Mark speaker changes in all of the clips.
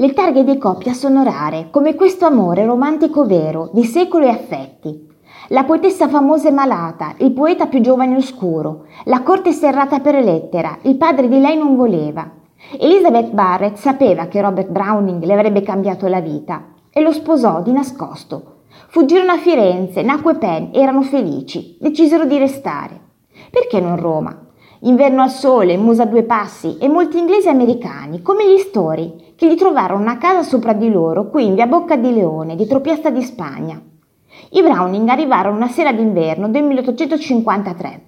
Speaker 1: Le targhe di coppia sono rare, come questo amore romantico vero, di secolo e affetti. La poetessa famosa e malata, il poeta più giovane e oscuro, la corte serrata per lettera, il padre di lei non voleva. Elizabeth Barrett sapeva che Robert Browning le avrebbe cambiato la vita e lo sposò di nascosto. Fuggirono a Firenze, nacque Penn, erano felici, decisero di restare. Perché non Roma? Inverno al sole, musa a due passi e molti inglesi americani, come gli Story, che gli trovarono una casa sopra di loro, qui in via Bocca di Leone, dietro Piazza di Spagna. I Browning arrivarono una sera d'inverno del 1853.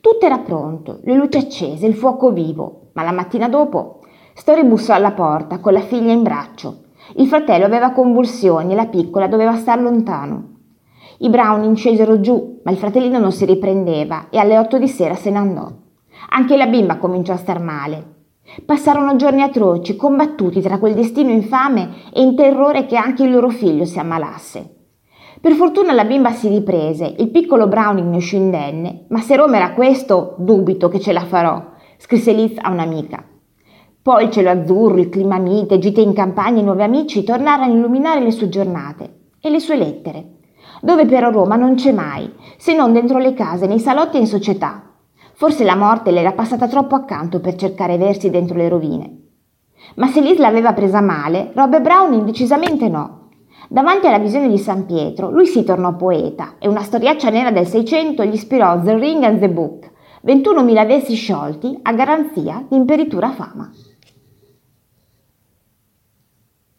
Speaker 1: Tutto era pronto, le luci accese, il fuoco vivo, ma la mattina dopo Story bussò alla porta con la figlia in braccio. Il fratello aveva convulsioni e la piccola doveva star lontano. I Browning scesero giù, ma il fratellino non si riprendeva e alle otto di sera se ne andò. Anche la bimba cominciò a star male. Passarono giorni atroci, combattuti tra quel destino infame e in terrore che anche il loro figlio si ammalasse. Per fortuna la bimba si riprese, il piccolo Browning ne uscì indenne, ma se Roma era questo, dubito che ce la farò, scrisse Liz a un'amica. Poi il cielo azzurro, il clima mite, gite in campagna e nuovi amici tornarono a illuminare le sue giornate e le sue lettere, dove però Roma non c'è mai, se non dentro le case, nei salotti e in società, Forse la morte le era passata troppo accanto per cercare versi dentro le rovine. Ma se Liz l'aveva presa male, Robert Browning decisamente no. Davanti alla visione di San Pietro, lui si tornò poeta e una storiaccia nera del Seicento gli ispirò The Ring and the Book, 21.000 versi sciolti a garanzia di imperitura fama.